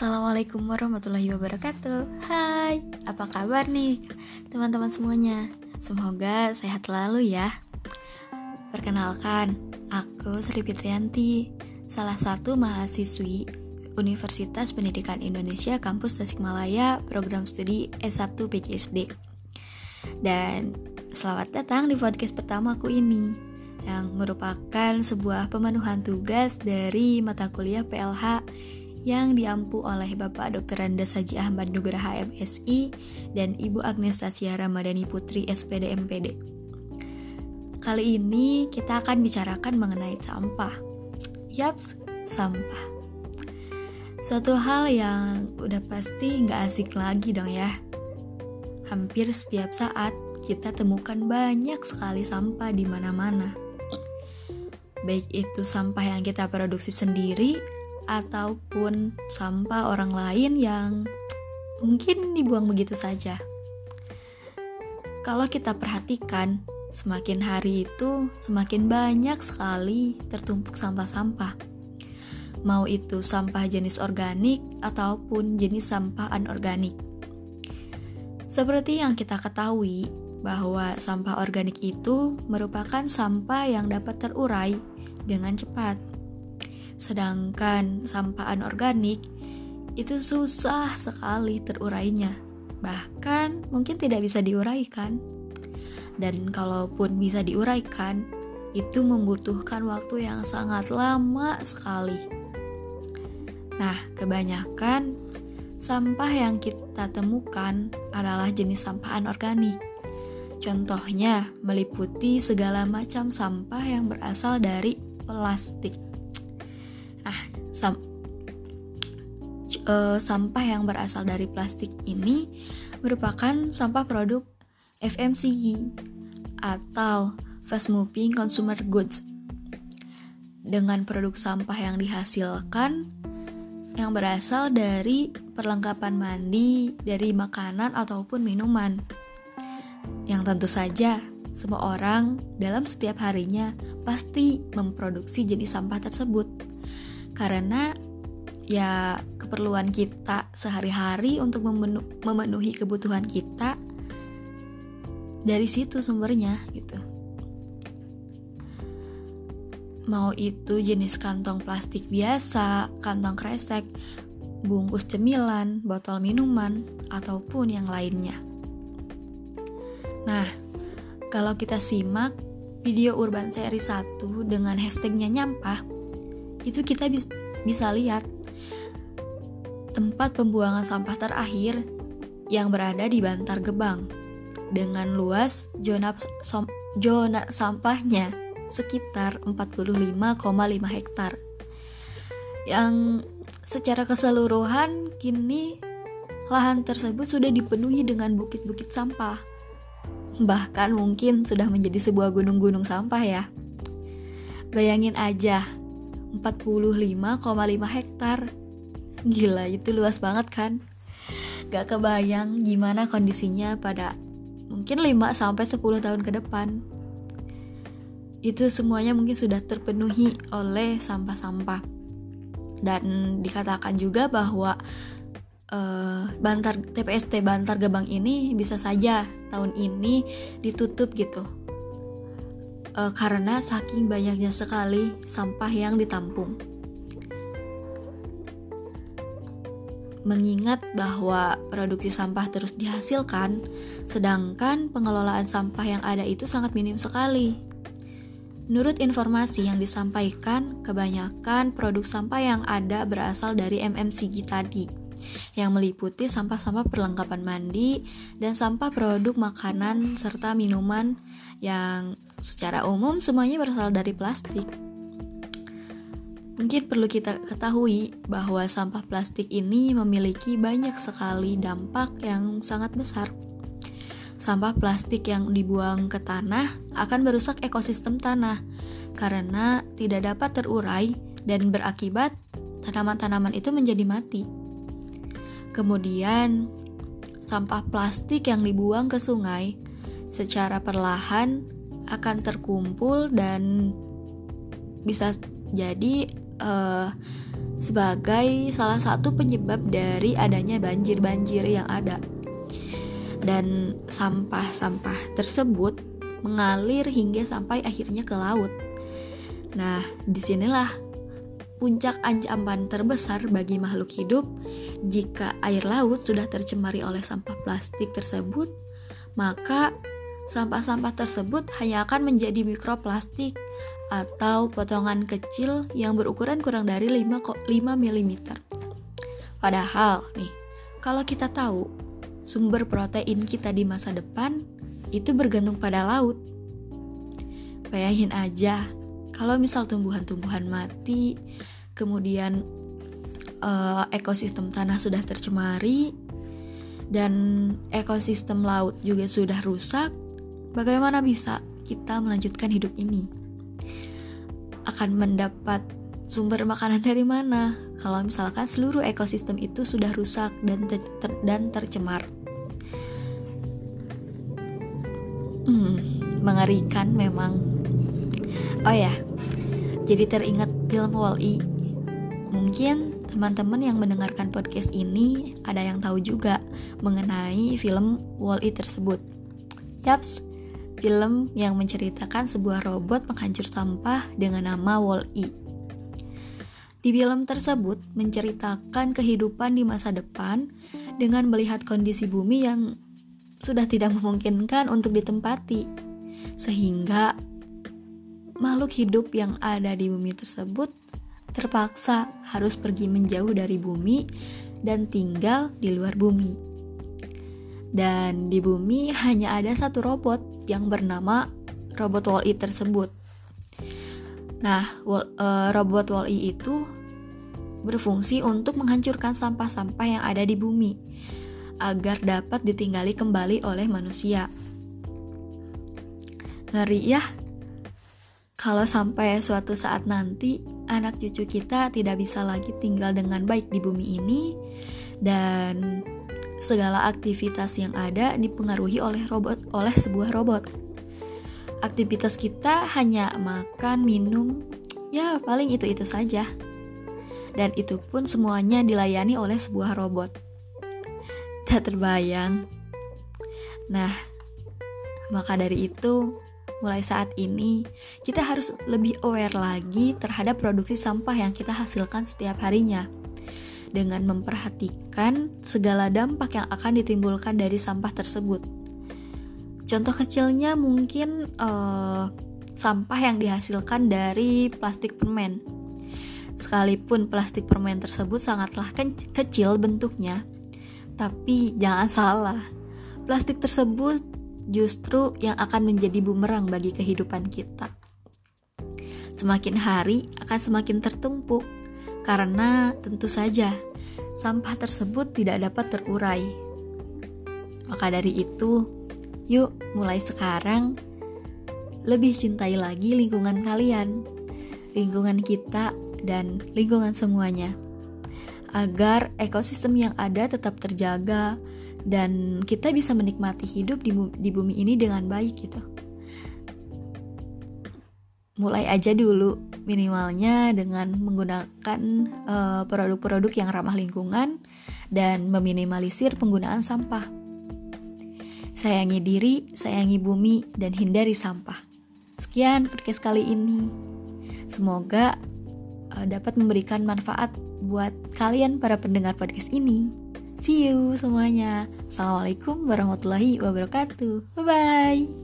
Assalamualaikum warahmatullahi wabarakatuh. Hai, apa kabar nih teman-teman semuanya? Semoga sehat selalu ya. Perkenalkan, aku Sri Fitrianti Salah satu mahasiswi Universitas Pendidikan Indonesia Kampus Tasikmalaya Program Studi S1 PGSD Dan selamat datang di podcast pertamaku ini Yang merupakan sebuah pemenuhan tugas dari mata kuliah PLH yang diampu oleh Bapak Dr. Randa Saji Ahmad Nugraha MSI dan Ibu Agnes Tasya Ramadhani Putri SPD MPD. Kali ini kita akan bicarakan mengenai sampah. Yaps, sampah. Suatu hal yang udah pasti nggak asik lagi dong ya. Hampir setiap saat kita temukan banyak sekali sampah di mana-mana. Baik itu sampah yang kita produksi sendiri ataupun sampah orang lain yang mungkin dibuang begitu saja. Kalau kita perhatikan, semakin hari itu semakin banyak sekali tertumpuk sampah-sampah. Mau itu sampah jenis organik ataupun jenis sampah anorganik. Seperti yang kita ketahui, bahwa sampah organik itu merupakan sampah yang dapat terurai dengan cepat Sedangkan sampah anorganik itu susah sekali terurainya. Bahkan mungkin tidak bisa diuraikan. Dan kalaupun bisa diuraikan, itu membutuhkan waktu yang sangat lama sekali. Nah, kebanyakan sampah yang kita temukan adalah jenis sampah anorganik. Contohnya meliputi segala macam sampah yang berasal dari plastik sam uh, sampah yang berasal dari plastik ini merupakan sampah produk FMCG atau fast moving consumer goods. Dengan produk sampah yang dihasilkan yang berasal dari perlengkapan mandi, dari makanan ataupun minuman. Yang tentu saja semua orang dalam setiap harinya pasti memproduksi jenis sampah tersebut karena ya keperluan kita sehari-hari untuk memenu memenuhi kebutuhan kita dari situ sumbernya gitu mau itu jenis kantong plastik biasa, kantong kresek, bungkus cemilan, botol minuman, ataupun yang lainnya. Nah, kalau kita simak video Urban Seri 1 dengan hashtagnya nyampah, itu kita bis bisa lihat. Tempat pembuangan sampah terakhir yang berada di Bantar Gebang. Dengan luas zona, zona sampahnya sekitar 45,5 hektar. Yang secara keseluruhan kini lahan tersebut sudah dipenuhi dengan bukit-bukit sampah. Bahkan mungkin sudah menjadi sebuah gunung-gunung sampah ya. Bayangin aja 45,5 hektar. Gila, itu luas banget kan? Gak kebayang gimana kondisinya pada mungkin 5 sampai 10 tahun ke depan. Itu semuanya mungkin sudah terpenuhi oleh sampah-sampah. Dan dikatakan juga bahwa uh, Bantar TPST Bantar Gebang ini bisa saja tahun ini ditutup gitu uh, karena saking banyaknya sekali sampah yang ditampung. Mengingat bahwa produksi sampah terus dihasilkan, sedangkan pengelolaan sampah yang ada itu sangat minim sekali. Menurut informasi yang disampaikan, kebanyakan produk sampah yang ada berasal dari MMCG tadi, yang meliputi sampah-sampah perlengkapan mandi dan sampah produk makanan serta minuman yang secara umum semuanya berasal dari plastik. Mungkin perlu kita ketahui bahwa sampah plastik ini memiliki banyak sekali dampak yang sangat besar. Sampah plastik yang dibuang ke tanah akan merusak ekosistem tanah karena tidak dapat terurai dan berakibat tanaman-tanaman itu menjadi mati. Kemudian, sampah plastik yang dibuang ke sungai secara perlahan akan terkumpul dan bisa jadi uh, sebagai salah satu penyebab dari adanya banjir-banjir yang ada. Dan sampah-sampah tersebut mengalir hingga sampai akhirnya ke laut. Nah, di sinilah puncak ancaman terbesar bagi makhluk hidup jika air laut sudah tercemari oleh sampah plastik tersebut, maka sampah-sampah tersebut hanya akan menjadi mikroplastik atau potongan kecil yang berukuran kurang dari 5, 5 mm. Padahal nih, kalau kita tahu sumber protein kita di masa depan itu bergantung pada laut. Bayangin aja, kalau misal tumbuhan-tumbuhan mati, kemudian uh, ekosistem tanah sudah tercemari, dan ekosistem laut juga sudah rusak, bagaimana bisa kita melanjutkan hidup ini? Akan mendapat sumber makanan dari mana kalau misalkan seluruh ekosistem itu sudah rusak dan ter ter dan tercemar? Hmm, mengerikan memang. Oh ya, jadi teringat film Wall-E. Mungkin teman-teman yang mendengarkan podcast ini ada yang tahu juga mengenai film Wall-E tersebut. Yaps, film yang menceritakan sebuah robot penghancur sampah dengan nama Wall-E. Di film tersebut menceritakan kehidupan di masa depan dengan melihat kondisi bumi yang sudah tidak memungkinkan untuk ditempati. Sehingga makhluk hidup yang ada di bumi tersebut terpaksa harus pergi menjauh dari bumi dan tinggal di luar bumi. Dan di bumi hanya ada satu robot yang bernama robot Wall-E tersebut. Nah, uh, robot Wall-E itu berfungsi untuk menghancurkan sampah-sampah yang ada di bumi agar dapat ditinggali kembali oleh manusia. Ngeri ya? Kalau sampai suatu saat nanti anak cucu kita tidak bisa lagi tinggal dengan baik di bumi ini dan segala aktivitas yang ada dipengaruhi oleh robot oleh sebuah robot. Aktivitas kita hanya makan, minum, ya paling itu-itu saja. Dan itu pun semuanya dilayani oleh sebuah robot. Tak terbayang. Nah, maka dari itu, mulai saat ini kita harus lebih aware lagi terhadap produksi sampah yang kita hasilkan setiap harinya dengan memperhatikan segala dampak yang akan ditimbulkan dari sampah tersebut. Contoh kecilnya mungkin uh, sampah yang dihasilkan dari plastik permen. Sekalipun plastik permen tersebut sangatlah kecil bentuknya, tapi jangan salah, plastik tersebut justru yang akan menjadi bumerang bagi kehidupan kita. Semakin hari akan semakin tertumpuk karena tentu saja sampah tersebut tidak dapat terurai. Maka dari itu, yuk mulai sekarang. Lebih cintai lagi lingkungan kalian, lingkungan kita, dan lingkungan semuanya, agar ekosistem yang ada tetap terjaga dan kita bisa menikmati hidup di, bumi ini dengan baik gitu mulai aja dulu minimalnya dengan menggunakan eh, produk-produk uh, yang ramah lingkungan dan meminimalisir penggunaan sampah. Sayangi diri, sayangi bumi, dan hindari sampah. Sekian podcast kali ini. Semoga uh, dapat memberikan manfaat buat kalian para pendengar podcast ini. See you semuanya. Assalamualaikum warahmatullahi wabarakatuh. Bye bye.